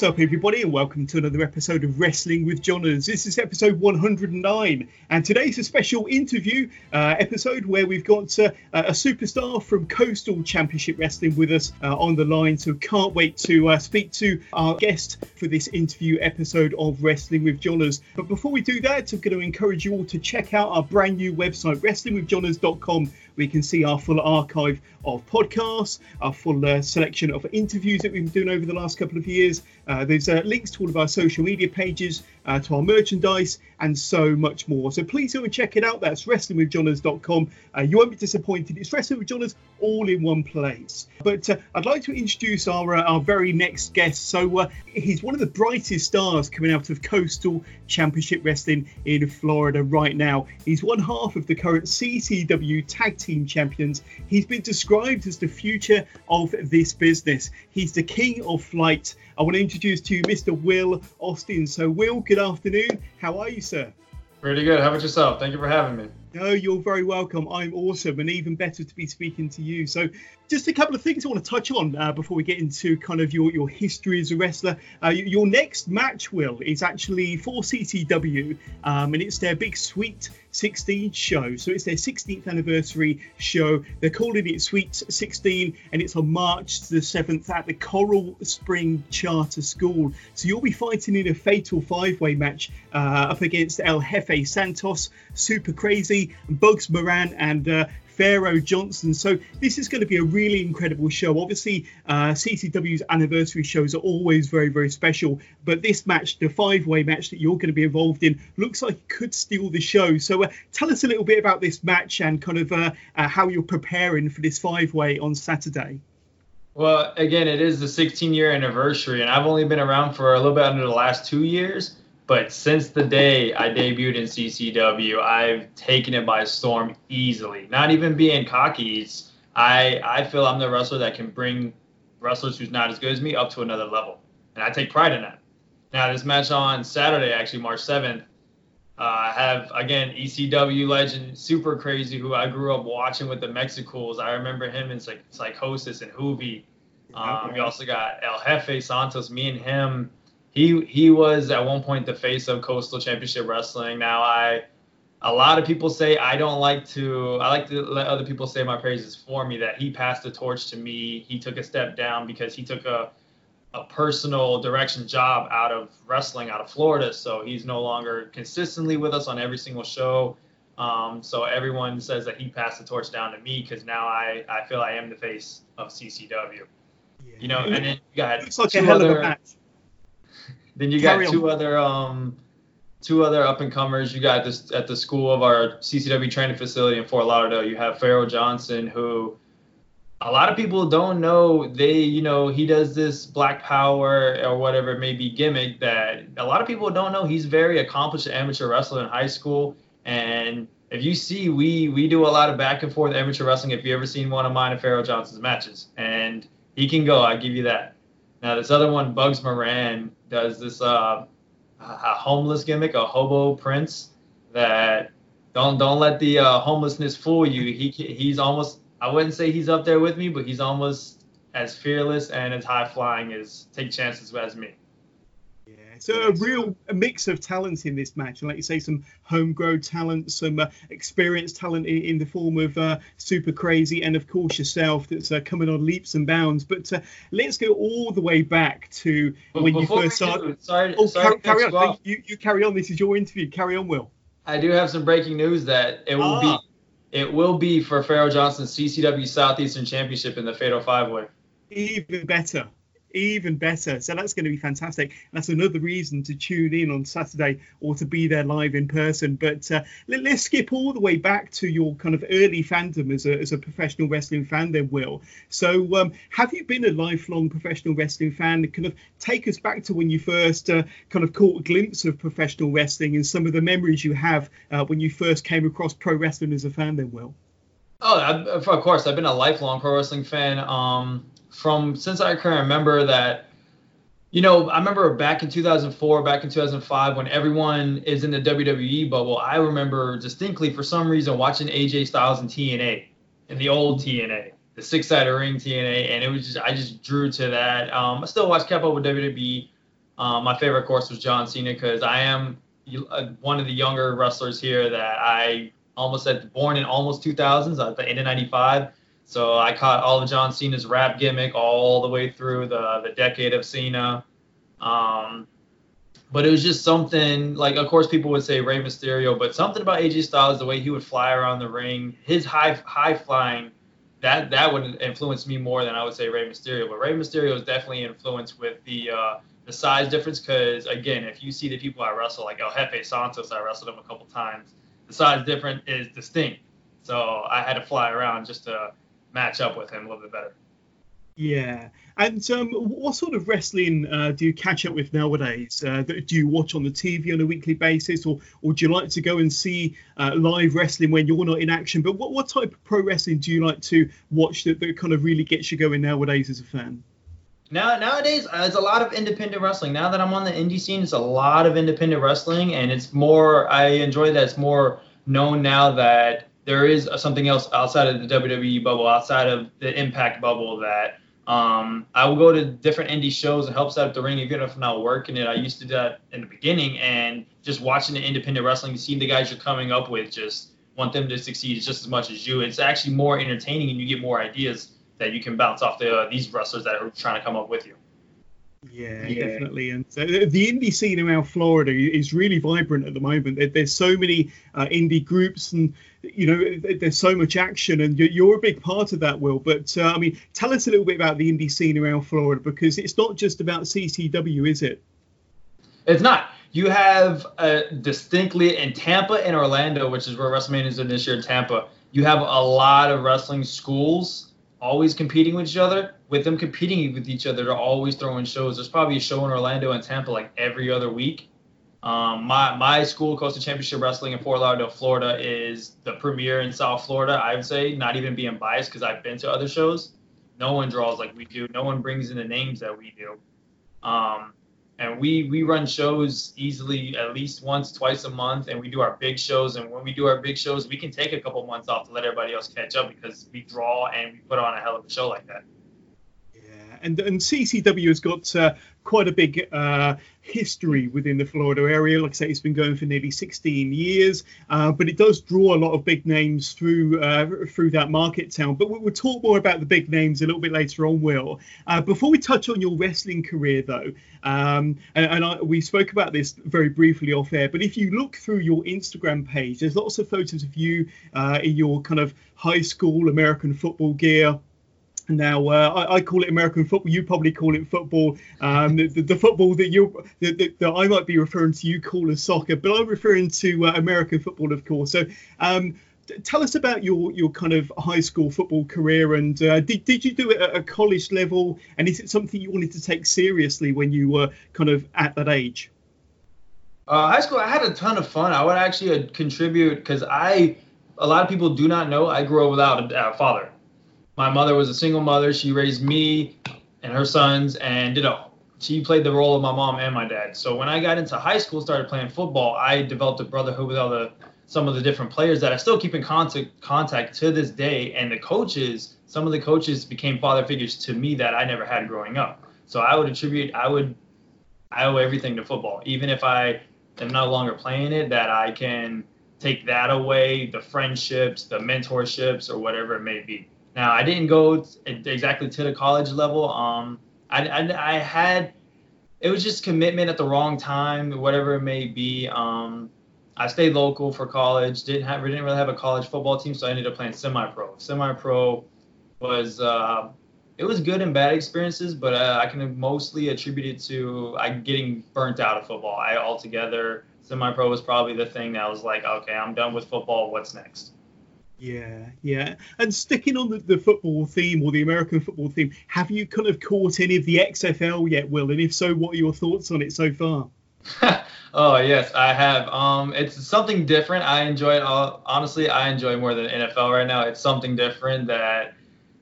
What's up, everybody, and welcome to another episode of Wrestling with Johners. This is episode 109, and today's a special interview uh, episode where we've got uh, a superstar from Coastal Championship Wrestling with us uh, on the line. So, can't wait to uh, speak to our guest for this interview episode of Wrestling with Johners. But before we do that, I'm going to encourage you all to check out our brand new website, wrestlingwithjohners.com we can see our full archive of podcasts, our full uh, selection of interviews that we've been doing over the last couple of years. Uh, there's uh, links to all of our social media pages, uh, to our merchandise, and so much more. So please go and check it out. That's wrestlingwithjohners.com. Uh, you won't be disappointed. It's Wrestling with Johners all in one place. But uh, I'd like to introduce our our very next guest. So he's one of the brightest stars coming out of Coastal Championship Wrestling in Florida right now. He's one half of the current CCW Tag Team Champions. He's been described as the future of this business. He's the king of flight. I want to introduce to you Mr. Will Austin. So, Will, good afternoon. How are you, sir? Pretty good. How about yourself? Thank you for having me. No, you're very welcome. I'm awesome, and even better to be speaking to you. So, just a couple of things I want to touch on uh, before we get into kind of your, your history as a wrestler. Uh, your next match, Will, is actually for CCW, um, and it's their big Sweet 16 show. So it's their 16th anniversary show. They're calling it Sweet 16, and it's on March the 7th at the Coral Spring Charter School. So you'll be fighting in a fatal five-way match uh, up against El Jefe Santos, Super Crazy, Bugs Moran, and uh, Pharaoh Johnson. So this is going to be a really incredible show. Obviously, uh, CCW's anniversary shows are always very, very special. But this match, the five-way match that you're going to be involved in, looks like it could steal the show. So uh, tell us a little bit about this match and kind of uh, uh how you're preparing for this five-way on Saturday. Well, again, it is the 16 year anniversary, and I've only been around for a little bit under the last two years. But since the day I debuted in CCW, I've taken it by storm easily. Not even being cocky, I I feel I'm the wrestler that can bring wrestlers who's not as good as me up to another level, and I take pride in that. Now this match on Saturday, actually March 7th, uh, I have again ECW legend Super Crazy, who I grew up watching with the Mexicools. I remember him in Psych- Psychosis and Juvi. Um, you also got El Jefe Santos. Me and him he he was at one point the face of Coastal Championship Wrestling. Now I a lot of people say I don't like to I like to let other people say my praises for me that he passed the torch to me. He took a step down because he took a a personal direction job out of wrestling out of Florida. So he's no longer consistently with us on every single show. Um, so everyone says that he passed the torch down to me because now I, I feel I am the face of CCW. Yeah. You know, and then you got it's like a hell other, of a match. Then you got two other um two other up and comers. You got this at the school of our CCW training facility in Fort Lauderdale. You have Pharaoh Johnson, who a lot of people don't know. They, you know, he does this Black Power or whatever it may be gimmick that a lot of people don't know. He's very accomplished amateur wrestler in high school, and if you see, we we do a lot of back and forth amateur wrestling. If you ever seen one of mine and Pharaoh Johnson's matches, and he can go, I give you that. Now this other one, Bugs Moran, does this uh, a homeless gimmick, a hobo prince that don't don't let the uh, homelessness fool you. He he's almost I wouldn't say he's up there with me, but he's almost as fearless and as high flying as take chances as me. So a real a mix of talent in this match, and like you say, some homegrown talent, some uh, experienced talent in, in, the form of uh, Super Crazy, and of course yourself that's uh, coming on leaps and bounds. But uh, let's go all the way back to but when you first started. Sorry, oh, sorry carry, carry on. You, you, carry on. This is your interview. Carry on, Will. I do have some breaking news that it will ah. be it will be for Pharaoh Johnson's CCW Southeastern Championship in the Fatal Five Way. Even better Even better. So that's going to be fantastic. That's another reason to tune in on Saturday or to be there live in person. But uh, let, us skip all the way back to your kind of early fandom as a, as a professional wrestling fan, then, Will. So, um, have you been a lifelong professional wrestling fan? Kind of take us back to when you first uh, kind of caught a glimpse of professional wrestling and some of the memories you have uh, when you first came across pro wrestling as a fan, then, Will. Oh, of course. I've been a lifelong pro wrestling fan. Um, from since I can remember that, you know, I remember back in 2004, back in 2005, when everyone is in the WWE bubble. I remember distinctly, for some reason, watching AJ Styles in TNA, in the old TNA, the six-sided ring TNA, and it was just I just drew to that. Um, I still watch kept up with WWE. Um, my favorite, of course, was John Cena because I am uh, one of the younger wrestlers here that I almost said born in almost 2000s, at the end of 95. So I caught all of John Cena's rap gimmick all the way through the the decade of Cena. Um, but it was just something like, of course, people would say Rey Mysterio, but something about AJ Styles, the way he would fly around the ring, his high high flying, that that would influence me more than I would say Rey Mysterio. But Rey Mysterio is definitely influenced with the uh, the size difference, because again, if you see the people I wrestle, like El Jefe Santos, I wrestled him a couple times. The size difference is distinct, so I had to fly around just to match up with him a little bit better. Yeah, and um, what sort of wrestling uh, do you catch up with nowadays? Uh, do you watch on the TV on a weekly basis, or or do you like to go and see uh, live wrestling when you're not in action? But what, what type of pro wrestling do you like to watch that, that kind of really gets you going nowadays as a fan? Now nowadays, uh, it's a lot of independent wrestling. Now that I'm on the indie scene, it's a lot of independent wrestling, and it's more. I enjoy that it's more known now that there is something else outside of the WWE bubble, outside of the Impact bubble that um, I will go to different indie shows and help set up the ring, even if I'm not working it. I used to do that in the beginning, and just watching the independent wrestling, seeing the guys you're coming up with, just want them to succeed just as much as you. It's actually more entertaining, and you get more ideas that you can bounce off the uh, these wrestlers that are trying to come up with you. Yeah, yeah, definitely. And uh, the indie scene around Florida is really vibrant at the moment. There's so many uh, indie groups, and you know, there's so much action, and you're a big part of that, Will. But uh, I mean, tell us a little bit about the indie scene around Florida because it's not just about CCW, is it? It's not. You have uh, distinctly in Tampa and Orlando, which is where WrestleMania is in this year, in Tampa. You have a lot of wrestling schools always competing with each other with them competing with each other, they're always throwing shows. There's probably a show in Orlando and Tampa like every other week. Um, my my school, Coastal Championship Wrestling in Fort Lauderdale, Florida, is the premier in South Florida. I would say, not even being biased because I've been to other shows. No one draws like we do. No one brings in the names that we do. Um, and we we run shows easily at least once, twice a month, and we do our big shows. And when we do our big shows, we can take a couple months off to let everybody else catch up because we draw and we put on a hell of a show like that and and CCW has got uh, quite a big uh, history within the Florida area. Like I say, it's been going for nearly 16 years, uh, but it does draw a lot of big names through uh, through that market town. But we'll talk more about the big names a little bit later on, Will. Uh, before we touch on your wrestling career, though, um, and, and I, we spoke about this very briefly off air, but if you look through your Instagram page, there's lots of photos of you uh, in your kind of high school American football gear now, uh, I, I, call it American football. You probably call it football. Um, the, the, football that you that, that, I might be referring to, you call as soccer, but I'm referring to uh, American football, of course. So, um, tell us about your your kind of high school football career, and uh, did did you do it at a college level? And is it something you wanted to take seriously when you were kind of at that age? Uh, high school, I had a ton of fun. I would actually uh, contribute because I, a lot of people do not know, I grew up without a, a father my mother was a single mother. She raised me and her sons and did a she played the role of my mom and my dad. So when I got into high school, started playing football, I developed a brotherhood with all the some of the different players that I still keep in contact contact to this day. And the coaches, some of the coaches became father figures to me that I never had growing up. So I would attribute, I would, I owe everything to football. Even if I am no longer playing it, that I can take that away, the friendships, the mentorships, or whatever it may be. Now, I didn't go exactly to the college level. Um, I, I, I, had, it was just commitment at the wrong time, whatever it may be. Um, I stayed local for college. Didn't have, didn't really have a college football team, so I ended up playing semi-pro. Semi-pro was uh, it was good and bad experiences, but uh, I can mostly attribute it to I getting burnt out of football. I altogether semi-pro was probably the thing that was like, okay, I'm done with football. What's next? Yeah, yeah. And sticking on the, the football theme or the American football theme, have you kind of caught any of the XFL yet, Will? And if so, what are your thoughts on it so far? oh yes, I have. Um, it's something different. I enjoy it. All, honestly, I enjoy more than NFL right now. It's something different that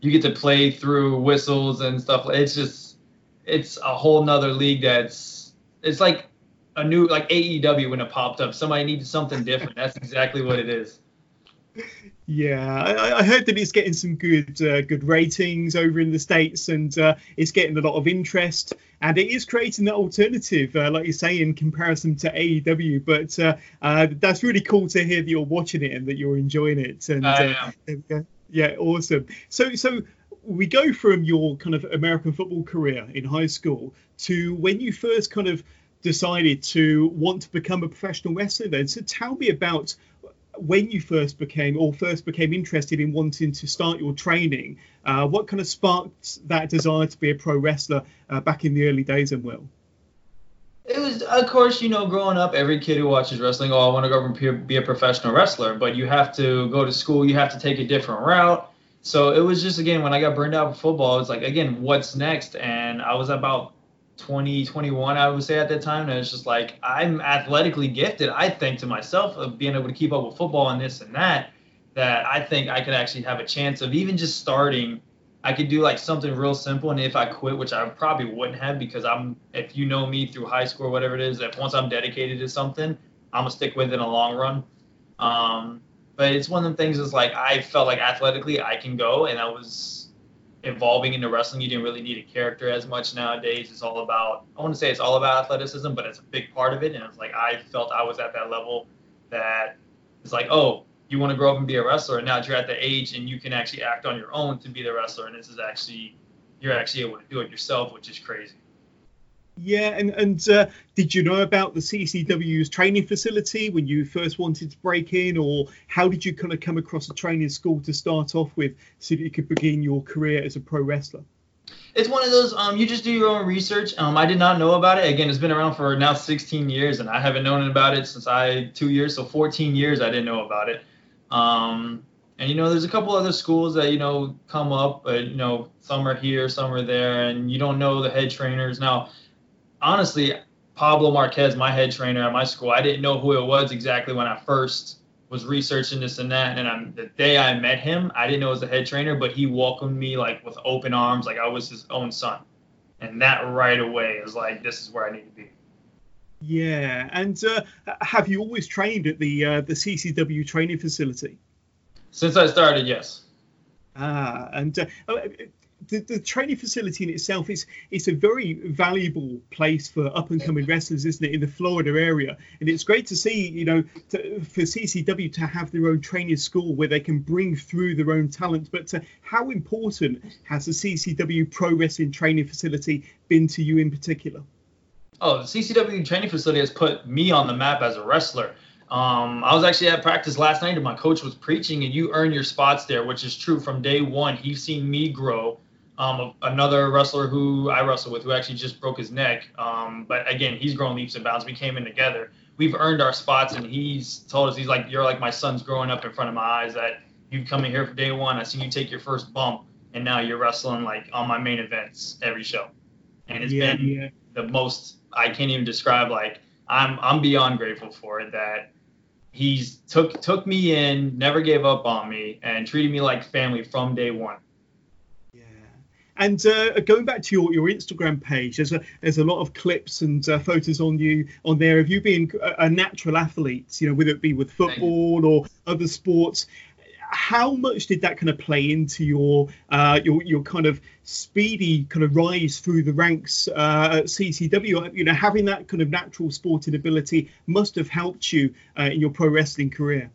you get to play through whistles and stuff. It's just it's a whole nother league that's it's like a new like AEW when it popped up. Somebody needed something different. That's exactly what it is. Yeah, I, I, heard that it's getting some good uh, good ratings over in the states, and uh, it's getting a lot of interest, and it is creating that alternative, uh, like you say, in comparison to AEW. But uh, uh, that's really cool to hear that you're watching it and that you're enjoying it. And uh, yeah, awesome. So so we go from your kind of American football career in high school to when you first kind of decided to want to become a professional wrestler. Then, so tell me about when you first became or first became interested in wanting to start your training. Uh, what kind of sparked that desire to be a pro wrestler uh, back in the early days, and Will? It was, of course, you know, growing up, every kid who watches wrestling, oh, I want to go and be a professional wrestler. But you have to go to school, you have to take a different route. So it was just again when I got burned out with football, it's like again, what's next? And I was about 20, 21, I would say at that time, and it's just like I'm athletically gifted. I think to myself of being able to keep up with football and this and that, that I think I could actually have a chance of even just starting I could do like something real simple, and if I quit, which I probably wouldn't have, because I'm, if you know me through high school or whatever it is, that once I'm dedicated to something, I'm gonna stick with it in a long run. Um, but it's one of the things is like I felt like athletically I can go, and I was evolving into wrestling. You didn't really need a character as much nowadays. It's all about, I want to say it's all about athleticism, but it's a big part of it. And it's like I felt I was at that level that it's like, oh, you want to grow up and be a wrestler, and now you're at the age and you can actually act on your own to be the wrestler, and this is actually you're actually able to do it yourself, which is crazy. Yeah, and and uh, did you know about the CCW's training facility when you first wanted to break in, or how did you kind of come across a training school to start off with so that you could begin your career as a pro wrestler? It's one of those um, you just do your own research. Um, I did not know about it. Again, it's been around for now 16 years, and I haven't known about it since I two years, so 14 years I didn't know about it. Um, and you know, there's a couple other schools that you know come up, but you know, some are here, some are there, and you don't know the head trainers. Now, honestly, Pablo Marquez, my head trainer at my school, I didn't know who it was exactly when I first was researching this and that. And I'm, the day I met him, I didn't know it was the head trainer, but he welcomed me like with open arms, like I was his own son. And that right away is like, this is where I need to be. Yeah, and uh, have you always trained at the uh, the CCW training facility? Since I started, yes. Ah, and uh, oh, the, the training facility in itself is it's a very valuable place for up and coming wrestlers, isn't it, in the Florida area? And it's great to see, you know, to, for CCW to have their own training school where they can bring through their own talent. But uh, how important has the CCW Pro Wrestling Training Facility been to you in particular? Oh, the CCW training facility has put me on the map as a wrestler. Um, I was actually at practice last night and my coach was preaching, and you earn your spots there, which is true from day one. He's seen me grow. Um, another wrestler who I wrestle with, who actually just broke his neck, um, but again, he's grown leaps and bounds. We came in together. We've earned our spots, and he's told us he's like, "You're like my son's growing up in front of my eyes. That you've come in here for day one. I seen you take your first bump, and now you're wrestling like on my main events every show." And it's yeah, been yeah. the most I can't even describe. Like I'm I'm beyond grateful for it that he's took took me in, never gave up on me, and treated me like family from day one. And uh, going back to your, your Instagram page, there's a there's a lot of clips and uh, photos on you on there of you being a, a natural athlete. You know, whether it be with football or other sports how much did that kind of play into your uh, your your kind of speedy kind of rise through the ranks uh, at CCW? You know, having that kind of natural sporting ability must have helped you uh, in your pro wrestling career.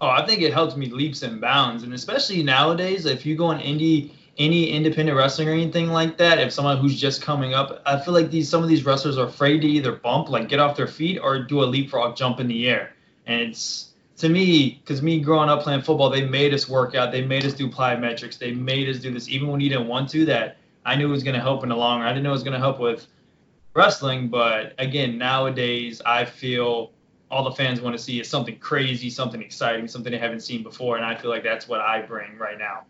Oh, I think it helped me leaps and bounds, and especially nowadays, if you go on indie any independent wrestling or anything like that, if someone who's just coming up, I feel like these some of these wrestlers are afraid to either bump, like get off their feet, or do a leapfrog jump in the air, and it's to me, because me growing up playing football, they made us work out. They made us do plyometrics. They made us do this even when you didn't want to. That I knew it was going to help in the long run. I didn't know it was going to help with wrestling, but again, nowadays I feel all the fans want to see is something crazy, something exciting, something they haven't seen before, and I feel like that's what I bring right now.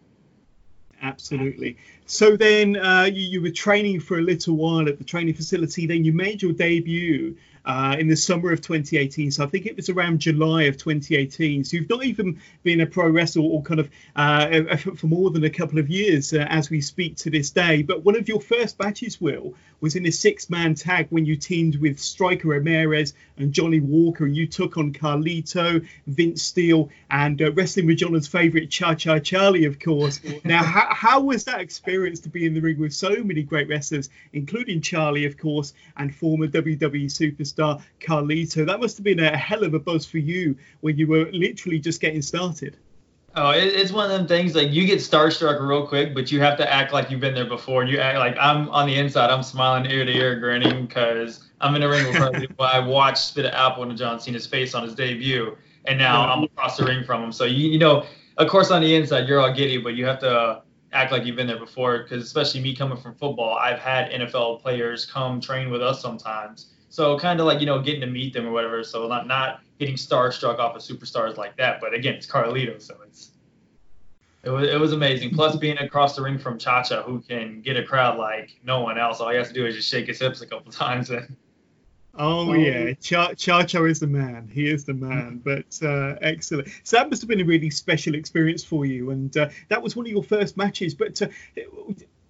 Absolutely. So then uh, you, you, were training for a little while at the training facility. Then you made your debut uh, in the summer of 2018. So I think it was around July of 2018. So you've not even been a pro wrestler or kind of uh, for more than a couple of years uh, as we speak to this day. But one of your first matches, Will, was in a six-man tag when you teamed with Striker Ramirez and Johnny Walker, and you took on Carlito, Vince Steele, and uh, Wrestling with Johners favourite Cha Cha Charlie, of course. now, how, how was that experience to be in the ring with so many great wrestlers, including Charlie, of course, and former WWE superstar? Star Carlito. That must have been a hell of a buzz for you when you were literally just getting started. Oh, it's one of them things like you get starstruck real quick, but you have to act like you've been there before. And you act like I'm on the inside, I'm smiling ear to ear, grinning because I'm in the ring with Carly. I watched Spit of Apple into John Cena's face on his debut, and now I'm across the ring from him. So you, you know, of course, on the inside you're all giddy, but you have to act like you've been there before because especially me coming from football, I've had NFL players come train with us sometimes so kind of like you know getting to meet them or whatever. So not not getting starstruck off of superstars like that. But again, it's Carlito, so it's it was it was amazing. Plus being across the ring from Chacha, who can get a crowd like no one else. All he has to do is just shake his hips a couple times and. Oh yeah, Cha Cha is the man. He is the man. But uh, excellent. So that must have been a really special experience for you, and uh, that was one of your first matches. But uh,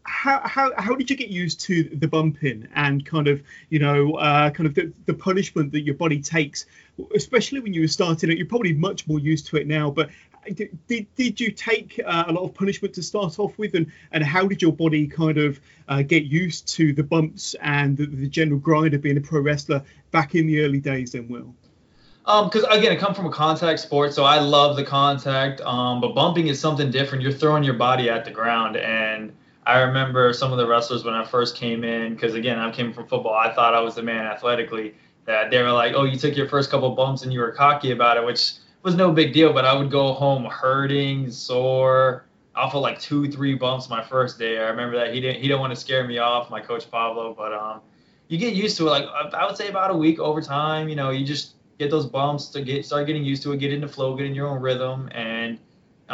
how, how how did you get used to the bumping and kind of you know uh, kind of the, the punishment that your body takes especially when you were starting it you're probably much more used to it now but did, did, you take uh, a lot of punishment to start off with and, and how did your body kind of uh, get used to the bumps and the, the, general grind of being a pro wrestler back in the early days then will because um, again, I come from a contact sport, so I love the contact. Um, but bumping is something different. You're throwing your body at the ground, and I remember some of the wrestlers when I first came in, because again, I came from football. I thought I was the man athletically. That they were like, "Oh, you took your first couple bumps and you were cocky about it," which was no big deal. But I would go home hurting, sore, off of like two, three bumps my first day. I remember that he didn't he didn't want to scare me off, my coach Pablo. But um, you get used to it. Like I would say about a week over time. You know, you just get those bumps to get start getting used to it, get into flow, get in your own rhythm, and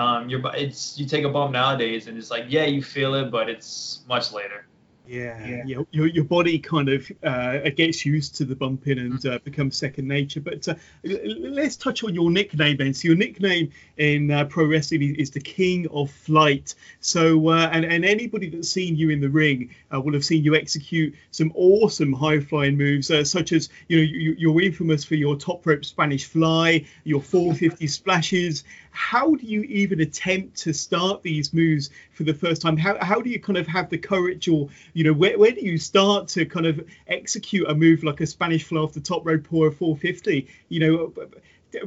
um, your it's you take a bump nowadays and it's like yeah you feel it but it's much later yeah, yeah. Your, your body kind of uh, gets used to the bumping and uh, becomes second nature. But uh, let's touch on your nickname then. So your nickname in uh, pro wrestling is the King of Flight. So uh, and and anybody that's seen you in the ring uh, will have seen you execute some awesome high flying moves, such as you know you, are infamous for your top rope Spanish fly, your 450 splashes. How do you even attempt to start these moves for the first time? How how do you kind of have the courage or you know, where, where do you start to kind of execute a move like a Spanish fly off the top rope or a 450? You know,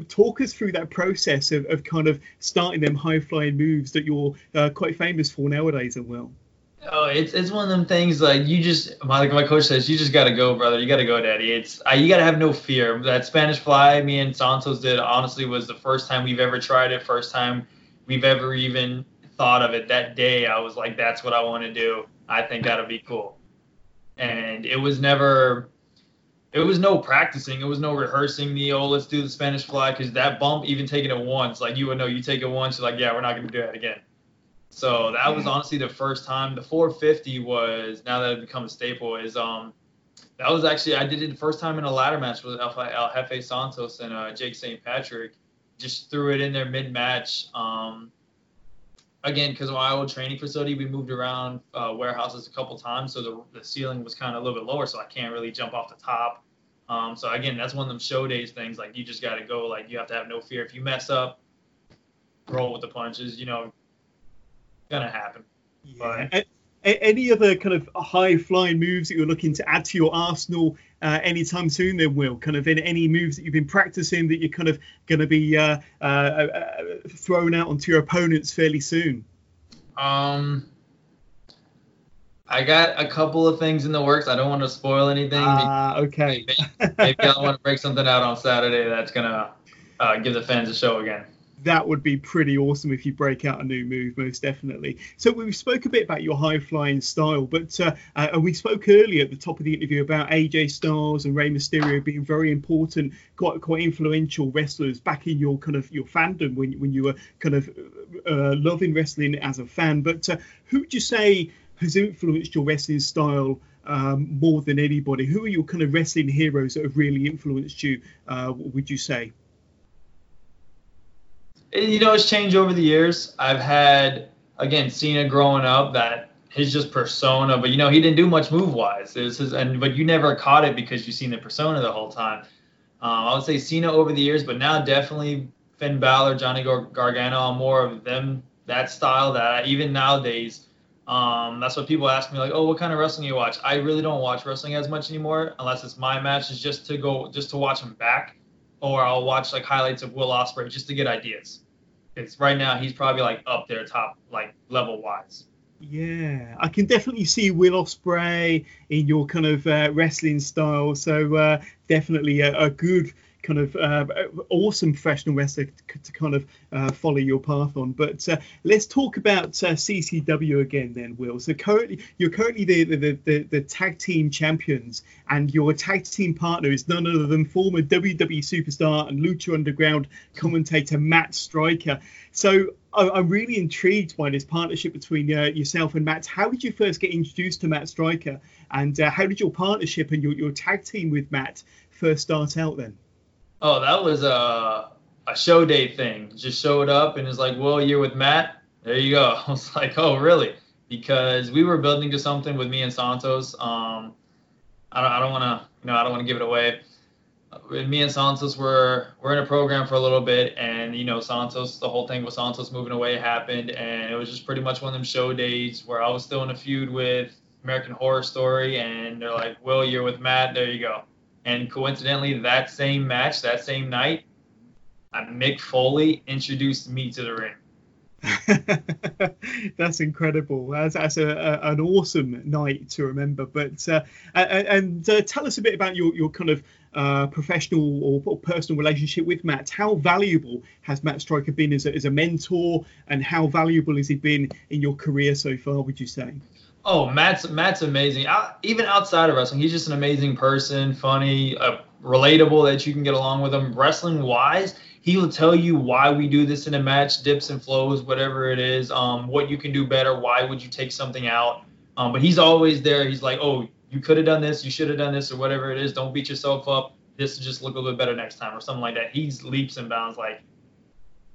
talk us through that process of, of kind of starting them high flying moves that you're uh, quite famous for nowadays as well. Oh, it's it's one of them things like you just like my coach says, you just got to go, brother. You got to go, daddy. It's uh, you got to have no fear. That Spanish fly, me and Santos did. Honestly, was the first time we've ever tried it. First time we've ever even thought of it. That day, I was like, that's what I want to do. I think that'll be cool. And it was never, it was no practicing. It was no rehearsing the, oh, let's do the Spanish fly. Because that bump, even taking it once, like you would know, you take it once, you're like, yeah, we're not going to do that again. So that was honestly the first time. The 450 was, now that it become a staple, is, um, that was actually, I did it the first time in a ladder match with El, El Jefe Santos and uh, Jake St. Patrick. Just threw it in there mid match. Um, again, because of my old training facility, we moved around uh, warehouses a couple times, so the, the ceiling was kind of a little bit lower, so I can't really jump off the top. Um, so again, that's one of them show days things. Like you just got to go. Like you have to have no fear. If you mess up, roll with the punches. You know, gonna happen. Yeah. But, any other kind of high flying moves that you're looking to add to your arsenal uh, anytime soon then will kind of in any moves that you've been practicing that you're kind of going to be uh, uh, uh, thrown out onto your opponents fairly soon um I got a couple of things in the works. I don't want to spoil anything. Ah, okay. maybe, maybe I want to break something out on Saturday that's gonna uh, give the fans a show again that would be pretty awesome if you break out a new move, most definitely. So we spoke a bit about your high flying style, but uh, uh, we spoke earlier at the top of the interview about AJ Styles and Rey Mysterio being very important, quite quite influential wrestlers back in your kind of your fandom when when you were kind of uh, loving wrestling as a fan. But uh, who would you say has influenced your wrestling style? Um, more than anybody, who are your kind of wrestling heroes that have really influenced you? Uh, would you say? You know, it's changed over the years. I've had again Cena growing up that his just persona, but you know he didn't do much move wise. And but you never caught it because you've seen the persona the whole time. Um, I would say Cena over the years, but now definitely Finn Balor, Johnny Gar- Gargano, more of them that style that I, even nowadays. Um, that's what people ask me like, oh, what kind of wrestling you watch? I really don't watch wrestling as much anymore unless it's my matches just to go just to watch them back, or I'll watch like highlights of Will Ospreay just to get ideas. It's right now he's probably like up there top like level wise. Yeah, I can definitely see Will Ospreay in your kind of uh, wrestling style. So uh, definitely a, a, good kind of uh, awesome professional wrestler to, to kind of uh, follow your path on. But uh, let's talk about uh, CCW again, then, Will. So currently, you're currently the the, the the, tag team champions, and your tag team partner is none other than former WWE superstar and Lucha Underground commentator Matt Striker. So I'm really intrigued by this partnership between uh, yourself and Matt. How did you first get introduced to Matt Striker, and uh, how did your partnership and your, your tag team with Matt first start out then? Oh, that was a a show day thing. Just showed up and is like, "Well, you're with Matt. There you go." I was like, "Oh, really?" Because we were building to something with me and Santos. Um, I don't, I don't want to, you know, I don't want to give it away. Me and Santos were we're in a program for a little bit, and you know, Santos, the whole thing with Santos moving away happened, and it was just pretty much one of them show days where I was still in a feud with American Horror Story, and they're like, "Will, you're with Matt. There you go." And coincidentally, that same match, that same night, uh, Mick Foley introduced me to the ring. that's incredible. That's, that's a, a, an awesome night to remember. But uh, and uh, tell us a bit about your, your kind of uh, professional or, or, personal relationship with Matt. How valuable has Matt Striker been as a, as a mentor, and how valuable has he been in your career so far? Would you say? Oh, Matt's Matt's amazing. even outside of wrestling, he's just an amazing person, funny, uh, relatable that you can get along with him. Wrestling wise, he will tell you why we do this in a match, dips and flows, whatever it is, um, what you can do better, why would you take something out. Um, but he's always there. He's like, oh, you could have done this, you should have done this, or whatever it is. Don't beat yourself up. This will just look a little bit better next time, or something like that. He's leaps and bounds, like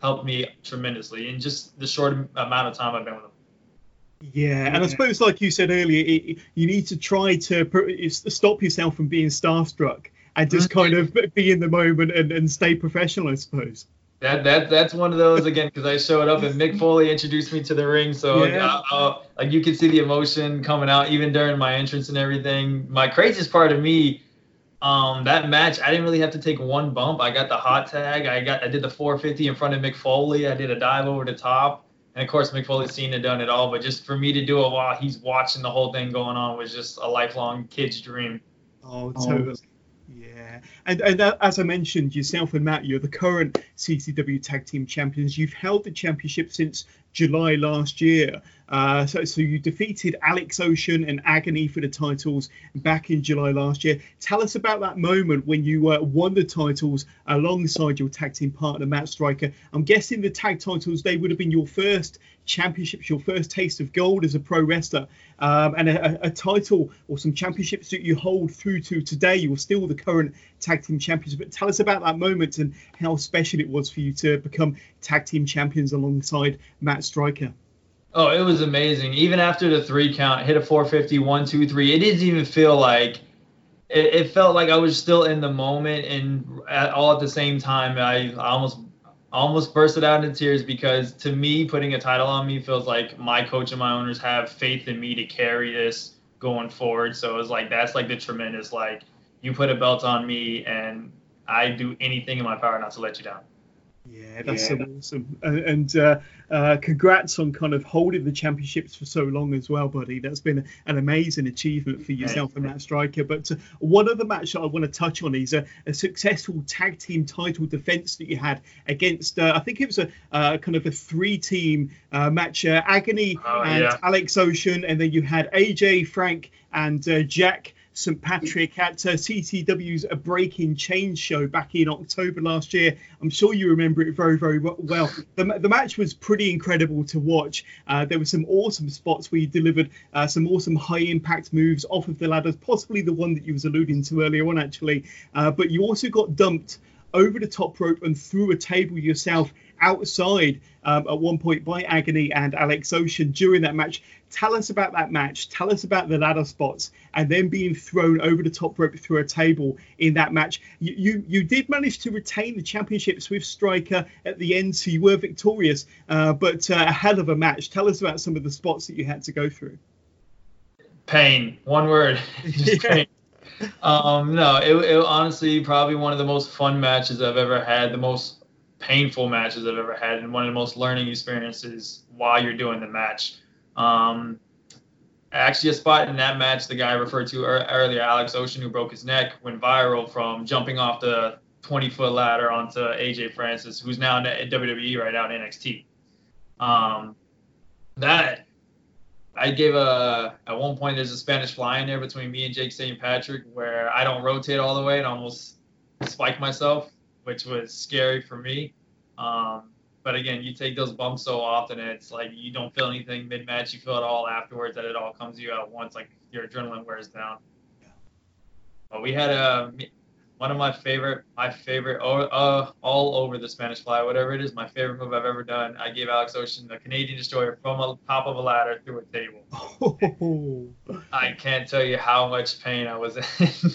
helped me tremendously in just the short amount of time I've been with him. Yeah, and I suppose, like you said earlier, it, you need to try to stop yourself from being starstruck and just kind of be in the moment and, and stay professional, I suppose. That that that's one of those again because I showed up and Mick Foley introduced me to the ring, so yeah. uh, uh, like you can see the emotion coming out even during my entrance and everything. My craziest part of me, um, that match, I didn't really have to take one bump. I got the hot tag. I got I did the 450 in front of Mick Foley. I did a dive over the top. And of course, Mick Foley's seen and done it all, but just for me to do it while he's watching the whole thing going on was just a lifelong kid's dream. Oh, oh. totally. Yeah, and and as I mentioned, yourself and Matt, you're the current CCW Tag Team Champions. You've held the championship since July last year. Uh, so, so you defeated Alex Ocean and Agony for the titles back in July last year. Tell us about that moment when you uh, won the titles alongside your tag team partner Matt Striker. I'm guessing the tag titles they would have been your first championships, your first taste of gold as a pro wrestler, um, and a, a, title or some championships that you hold through to today. You're still the current tag team champions. But tell us about that moment and how special it was for you to become tag team champions alongside Matt Striker. Oh, it was amazing. Even after the three count, hit a 450, one, two, three. It didn't even feel like it, it felt like I was still in the moment and at, all at the same time. I, I almost almost bursted out into tears because to me, putting a title on me feels like my coach and my owners have faith in me to carry this going forward. So it was like that's like the tremendous like you put a belt on me and I do anything in my power not to let you down. Yeah, that's yeah. so awesome. And, and uh, uh, congrats on kind of holding the championships for so long as well, buddy. That's been an amazing achievement for yourself and Matt Striker. But uh, one other match that I want to touch on is a, a, successful tag team title defense that you had against, uh, I think it was a uh, kind of a three team uh, match Agony oh, and yeah. Alex Ocean, and then you had AJ, Frank, and Jake. St Patrick at uh, A Breaking Change show back in October last year. I'm sure you remember it very, very well. The, the match was pretty incredible to watch. Uh, there were some awesome spots where you delivered uh, some awesome high impact moves off of the ladders, possibly the one that you was alluding to earlier on, actually. Uh, but you also got dumped over the top rope and through a table yourself outside um, at one point by Agony and Alex Ocean during that match. Tell us about that match. Tell us about the ladder spots and then being thrown over the top rope through a table in that match. You you, you did manage to retain the championships with Striker at the end, so you were victorious. Uh, but uh, a hell of a match. Tell us about some of the spots that you had to go through. Pain. One word. Just pain. um, no, it, it honestly probably one of the most fun matches I've ever had. The most painful matches I've ever had, and one of the most learning experiences while you're doing the match. Um, actually, a spot in that match, the guy I referred to earlier, Alex Ocean, who broke his neck, went viral from jumping off the 20 foot ladder onto AJ Francis, who's now in WWE right now in NXT. Um, that I gave a at one point there's a Spanish fly in there between me and Jake St. Patrick where I don't rotate all the way and almost spike myself which was scary for me. Um, but again, you take those bumps so often, it's like you don't feel anything mid match. You feel it all afterwards. That it all comes to you at once, like your adrenaline wears down. Yeah. But we had a one of my favorite, my favorite, uh, all over the Spanish fly, whatever it is, my favorite move I've ever done. I gave Alex Ocean the Canadian Destroyer from the top of a ladder through a table. Oh. I can't tell you how much pain I was in.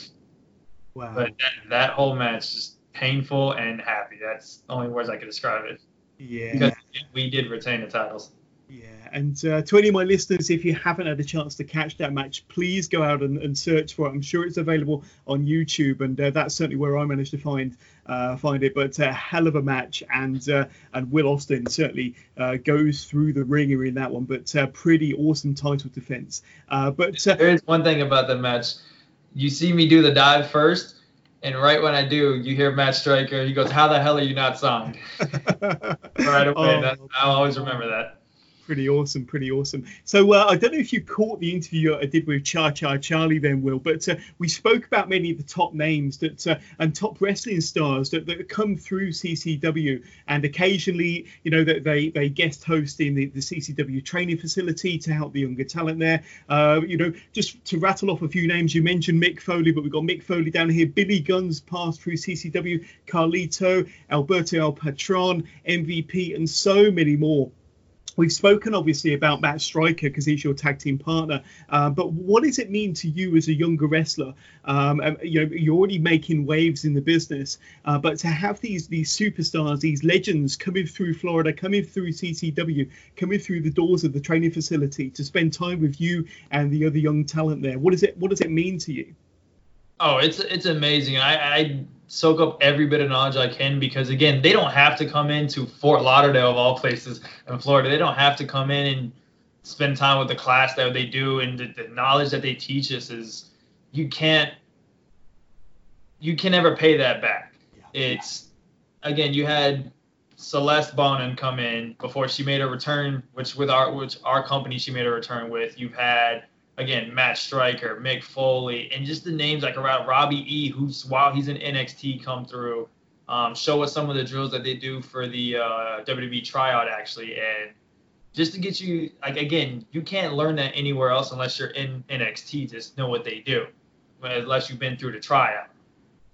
wow. But that, that whole match just painful and happy. That's the only words I could describe it. Yeah. Because we did retain the titles. Yeah, and uh, to any of my listeners, if you haven't had a chance to catch that match, please go out and, and search for it. I'm sure it's available on YouTube, and uh, that's certainly where I managed to find uh, find it. But a hell of a match, and uh, and Will Austin certainly uh, goes through the ringer in that one. But uh, pretty awesome title defense. but there is one thing about the match. You see me do the dive first and right when I do, you hear Matt Striker. He goes, "How the hell are you not signed?" right away. Oh, that, I'll always remember that pretty awesome, pretty awesome. So uh, I don't know if you caught the interview I did with Cha Cha Charlie then, Will, but uh, we spoke about many of the top names that uh, and top wrestling stars that, that come through CCW, and occasionally, you know, that they they guest host in the, the CCW training facility to help the younger talent there. Uh, you know, just to rattle off a few names, you mentioned Mick Foley, but we've got Mick Foley down here. Billy Gunn's passed through CCW, Carlito, Alberto El Patron, MVP, and so many more. We've spoken obviously about Matt Striker because he's your tag team partner, uh, but what does it mean to you as a younger wrestler? Um, you know, you're already making waves in the business, uh, but to have these these superstars, these legends coming through Florida, coming through CCW, coming through the doors of the training facility to spend time with you and the other young talent there, what does it what does it mean to you? Oh, it's it's amazing. I, I soak up every bit of knowledge I can because again, they don't have to come into Fort Lauderdale of all places in Florida. They don't have to come in and spend time with the class that they do and the, the knowledge that they teach us is you can't you can never pay that back. It's again, you had Celeste Bonin come in before she made a return, which with our which our company she made a return with. You've had again, Matt Striker, Mick Foley, and just the names like around Robbie E, who's while he's in NXT come through, um, show us some of the drills that they do for the uh, WWE tryout actually, and just to get you like again, you can't learn that anywhere else unless you're in NXT to know what they do, unless you've been through the tryout,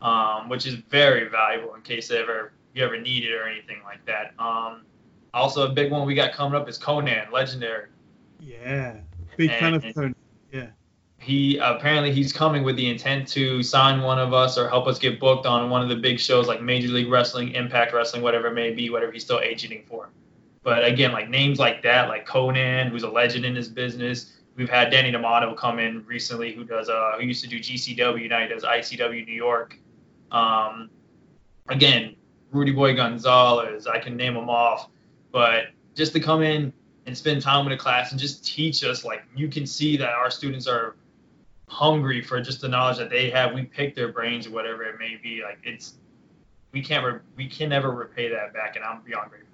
um, which is very valuable in case ever you ever need it or anything like that. Um, also, a big one we got coming up is Konnan, legendary. Yeah, big fan of Konnan. Yeah. He apparently he's coming with the intent to sign one of us or help us get booked on one of the big shows like Major League Wrestling, Impact Wrestling, whatever it may be, whatever he's still agenting for. But again, like names like that, like Konnan, who's a legend in this business. We've had Danny D'Amato come in recently, who does uh, who used to do GCW, now he does ICW New York. Um, again, Rudy Boy Gonzalez. I can name them off, but just to come in and spend time with a class and just teach us, like you can see that our students are hungry for just the knowledge that they have. We pick their brains or whatever it may be. Like it's we can't re- we can never repay that back, and I'm beyond grateful.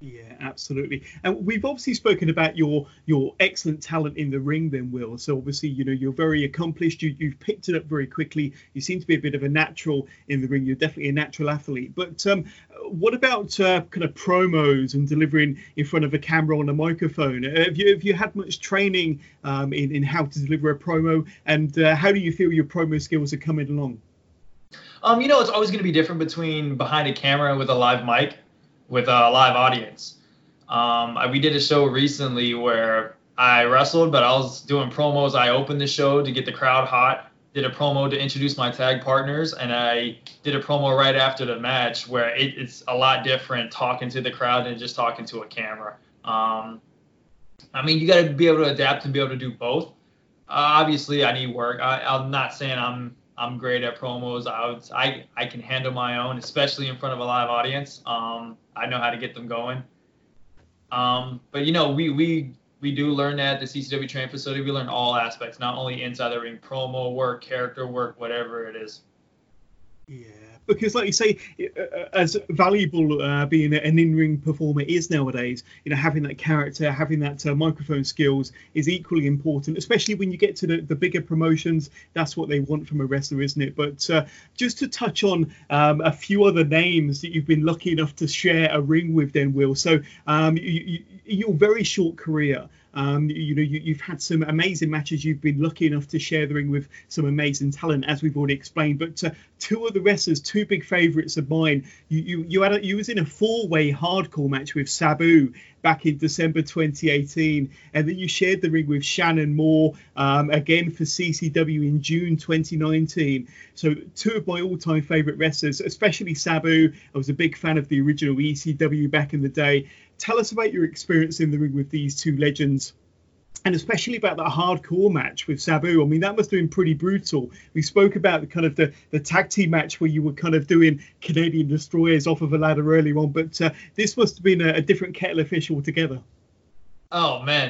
Yeah, absolutely. And we've obviously spoken about your your excellent talent in the ring, then Will. So obviously, you know, you're very accomplished. You you've picked it up very quickly. You seem to be a bit of a natural in the ring. You're definitely a natural athlete. But um, what about uh, kind of promos and delivering in front of a camera on a microphone? Have you have you had much training um, in in how to deliver a promo? And uh, how do you feel your promo skills are coming along? Um, you know, it's always going to be different between behind a camera with a live mic with a live audience. Um, I, we did a show recently where I wrestled, but I was doing promos. I opened the show to get the crowd hot, did a promo to introduce my tag partners, and I did a promo right after the match where it, it's a lot different talking to the crowd than just talking to a camera. Um, I mean, you got to be able to adapt and be able to do both. Uh, obviously, I need work. I, I'm not saying I'm I'm great at promos. I, would, I I can handle my own, especially in front of a live audience. Um, I know how to get them going. Um, but you know, we we we do learn that at the CCW training facility. We learn all aspects, not only inside the ring, promo work, character work, whatever it is. Yeah, because like you say, uh, as valuable uh, being an in-ring performer is nowadays, you know, having that character, having that uh, microphone skills is equally important, especially when you get to the, the bigger promotions. That's what they want from a wrestler, isn't it? But uh, just to touch on um, a few other names that you've been lucky enough to share a ring with, then Will. So um, you, you, your very short career. Um, you know, you, have had some amazing matches. You've been lucky enough to share the ring with some amazing talent, as we've already explained. But uh, two of the wrestlers, two big favourites of mine, you you you had a, you was in a four-way hardcore match with Sabu back in December 2018, and then you shared the ring with Shannon Moore um, again for CCW in June 2019. So two of my all-time favourite wrestlers, especially Sabu. I was a big fan of the original ECW back in the day. Tell us about your experience in the ring with these two legends and especially about that hardcore match with Sabu. I mean, that must have been pretty brutal. We spoke about the kind of the, the tag team match where you were kind of doing Canadian destroyers off of a ladder early on, but uh, this must have been a, a different kettle of fish altogether. Oh man,